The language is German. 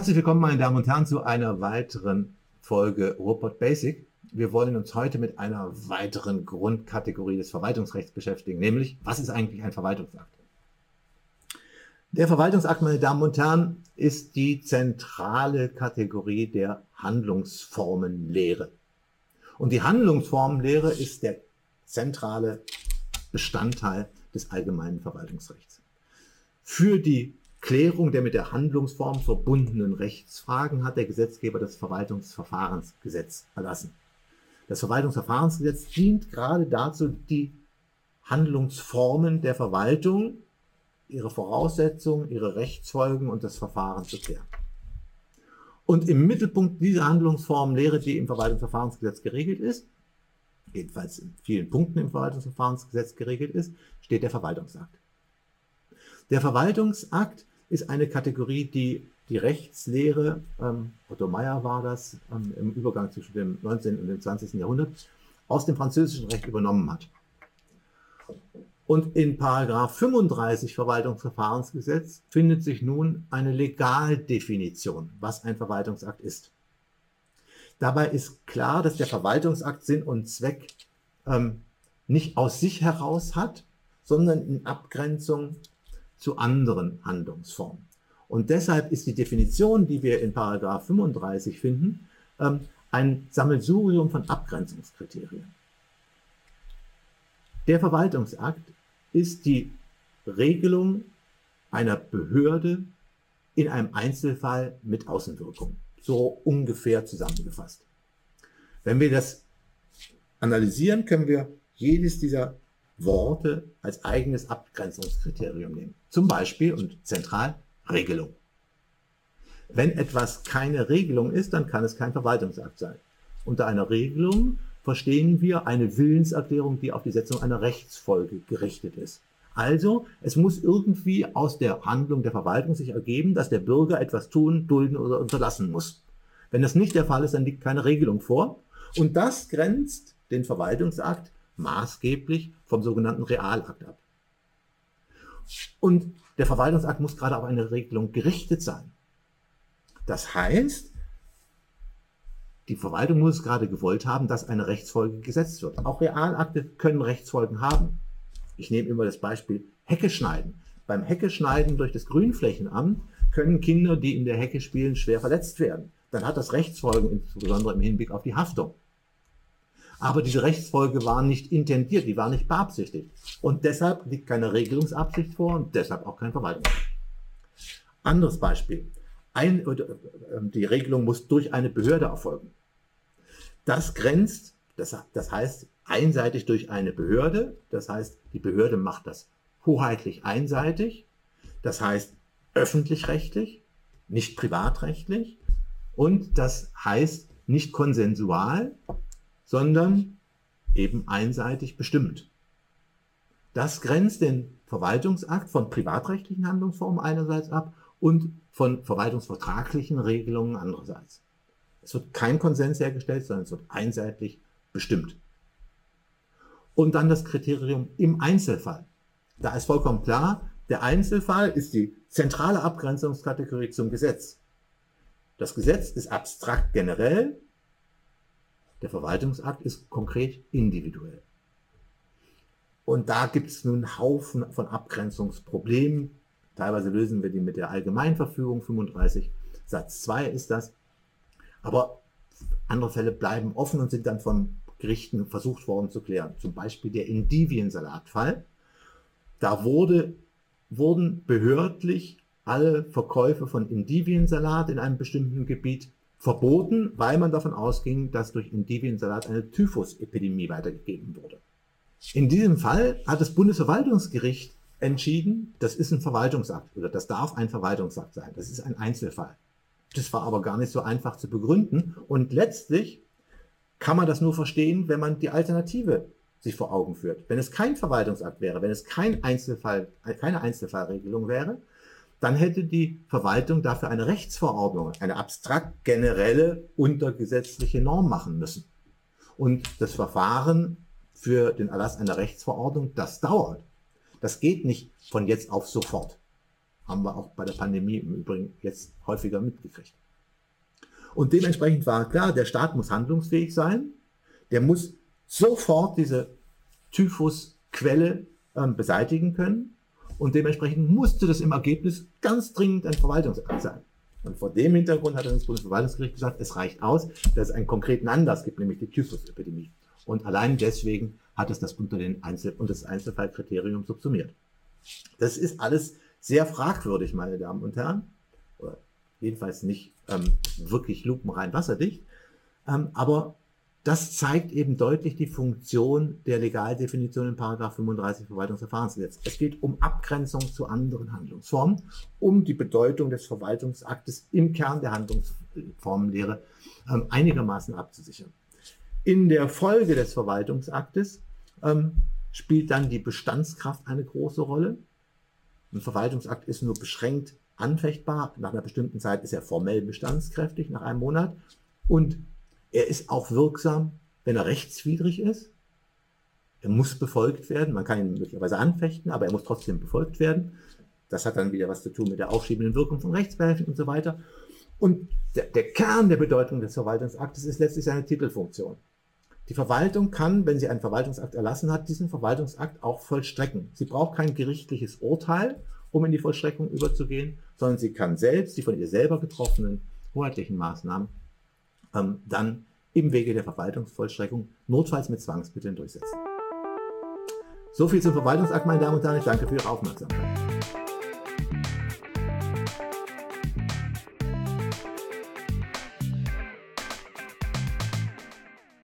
Herzlich willkommen, meine Damen und Herren, zu einer weiteren Folge Robot Basic. Wir wollen uns heute mit einer weiteren Grundkategorie des Verwaltungsrechts beschäftigen, nämlich was ist eigentlich ein Verwaltungsakt? Der Verwaltungsakt, meine Damen und Herren, ist die zentrale Kategorie der Handlungsformenlehre. Und die Handlungsformenlehre ist der zentrale Bestandteil des allgemeinen Verwaltungsrechts. Für die Klärung der mit der Handlungsform verbundenen Rechtsfragen hat der Gesetzgeber das Verwaltungsverfahrensgesetz erlassen. Das Verwaltungsverfahrensgesetz dient gerade dazu, die Handlungsformen der Verwaltung, ihre Voraussetzungen, ihre Rechtsfolgen und das Verfahren zu klären. Und im Mittelpunkt dieser Handlungsformenlehre, die im Verwaltungsverfahrensgesetz geregelt ist, jedenfalls in vielen Punkten im Verwaltungsverfahrensgesetz geregelt ist, steht der Verwaltungsakt. Der Verwaltungsakt ist eine Kategorie, die die Rechtslehre, ähm, Otto Meyer war das, ähm, im Übergang zwischen dem 19. und dem 20. Jahrhundert, aus dem französischen Recht übernommen hat. Und in Paragraph 35 Verwaltungsverfahrensgesetz findet sich nun eine Legaldefinition, was ein Verwaltungsakt ist. Dabei ist klar, dass der Verwaltungsakt Sinn und Zweck ähm, nicht aus sich heraus hat, sondern in Abgrenzung zu anderen Handlungsformen. Und deshalb ist die Definition, die wir in Paragraph 35 finden, ähm, ein Sammelsurium von Abgrenzungskriterien. Der Verwaltungsakt ist die Regelung einer Behörde in einem Einzelfall mit Außenwirkung. So ungefähr zusammengefasst. Wenn wir das analysieren, können wir jedes dieser Worte als eigenes Abgrenzungskriterium nehmen. Zum Beispiel und zentral Regelung. Wenn etwas keine Regelung ist, dann kann es kein Verwaltungsakt sein. Unter einer Regelung verstehen wir eine Willenserklärung, die auf die Setzung einer Rechtsfolge gerichtet ist. Also, es muss irgendwie aus der Handlung der Verwaltung sich ergeben, dass der Bürger etwas tun, dulden oder unterlassen muss. Wenn das nicht der Fall ist, dann liegt keine Regelung vor. Und das grenzt den Verwaltungsakt maßgeblich vom sogenannten Realakt ab. Und der Verwaltungsakt muss gerade auf eine Regelung gerichtet sein. Das heißt, die Verwaltung muss es gerade gewollt haben, dass eine Rechtsfolge gesetzt wird. Auch Realakte können Rechtsfolgen haben. Ich nehme immer das Beispiel Hecke schneiden. Beim Hecke schneiden durch das Grünflächenamt können Kinder, die in der Hecke spielen, schwer verletzt werden. Dann hat das Rechtsfolgen, insbesondere im Hinblick auf die Haftung. Aber diese Rechtsfolge war nicht intendiert, die war nicht beabsichtigt. Und deshalb liegt keine Regelungsabsicht vor und deshalb auch kein Verwaltungsrecht. Anderes Beispiel. Ein, äh, die Regelung muss durch eine Behörde erfolgen. Das grenzt, das, das heißt einseitig durch eine Behörde. Das heißt, die Behörde macht das hoheitlich einseitig. Das heißt öffentlich-rechtlich, nicht privatrechtlich. Und das heißt nicht konsensual, sondern eben einseitig bestimmt. Das grenzt den Verwaltungsakt von privatrechtlichen Handlungsformen einerseits ab und von verwaltungsvertraglichen Regelungen andererseits. Es wird kein Konsens hergestellt, sondern es wird einseitig bestimmt. Und dann das Kriterium im Einzelfall. Da ist vollkommen klar, der Einzelfall ist die zentrale Abgrenzungskategorie zum Gesetz. Das Gesetz ist abstrakt generell, der Verwaltungsakt ist konkret individuell. Und da gibt es nun Haufen von Abgrenzungsproblemen. Teilweise lösen wir die mit der Allgemeinverfügung 35 Satz 2 ist das. Aber andere Fälle bleiben offen und sind dann von Gerichten versucht worden zu klären. Zum Beispiel der Indiviensalatfall. Da wurde, wurden behördlich alle Verkäufe von Indiviensalat in einem bestimmten Gebiet verboten, weil man davon ausging, dass durch Indiviensalat eine Typhusepidemie weitergegeben wurde. In diesem Fall hat das Bundesverwaltungsgericht entschieden, das ist ein Verwaltungsakt oder das darf ein Verwaltungsakt sein. Das ist ein Einzelfall. Das war aber gar nicht so einfach zu begründen und letztlich kann man das nur verstehen, wenn man die Alternative sich vor Augen führt. Wenn es kein Verwaltungsakt wäre, wenn es kein Einzelfall, keine Einzelfallregelung wäre, dann hätte die Verwaltung dafür eine Rechtsverordnung, eine abstrakt generelle untergesetzliche Norm machen müssen. Und das Verfahren für den Erlass einer Rechtsverordnung, das dauert. Das geht nicht von jetzt auf sofort. Haben wir auch bei der Pandemie im Übrigen jetzt häufiger mitgekriegt. Und dementsprechend war klar, der Staat muss handlungsfähig sein. Der muss sofort diese Typhusquelle ähm, beseitigen können. Und dementsprechend musste das im Ergebnis ganz dringend ein Verwaltungsakt sein. Und vor dem Hintergrund hat das Bundesverwaltungsgericht gesagt, es reicht aus, dass es einen konkreten Anlass gibt, nämlich die Typhusepidemie. Und allein deswegen hat es das unter den Einzel und das Einzelfallkriterium subsumiert. Das ist alles sehr fragwürdig, meine Damen und Herren. Oder jedenfalls nicht ähm, wirklich lupenrein wasserdicht. Ähm, aber das zeigt eben deutlich die Funktion der Legaldefinition in 35 Verwaltungsverfahrensgesetz. Es geht um Abgrenzung zu anderen Handlungsformen, um die Bedeutung des Verwaltungsaktes im Kern der Handlungsformenlehre ähm, einigermaßen abzusichern. In der Folge des Verwaltungsaktes ähm, spielt dann die Bestandskraft eine große Rolle. Ein Verwaltungsakt ist nur beschränkt anfechtbar. Nach einer bestimmten Zeit ist er formell bestandskräftig, nach einem Monat. Und er ist auch wirksam, wenn er rechtswidrig ist. Er muss befolgt werden. Man kann ihn möglicherweise anfechten, aber er muss trotzdem befolgt werden. Das hat dann wieder was zu tun mit der aufschiebenden Wirkung von Rechtsbehelfen und so weiter. Und der, der Kern der Bedeutung des Verwaltungsaktes ist letztlich seine Titelfunktion. Die Verwaltung kann, wenn sie einen Verwaltungsakt erlassen hat, diesen Verwaltungsakt auch vollstrecken. Sie braucht kein gerichtliches Urteil, um in die Vollstreckung überzugehen, sondern sie kann selbst die von ihr selber getroffenen hoheitlichen Maßnahmen ähm, dann im Wege der Verwaltungsvollstreckung notfalls mit Zwangsmitteln durchsetzen. So viel zum Verwaltungsakt, meine Damen und Herren. Ich danke für Ihre Aufmerksamkeit.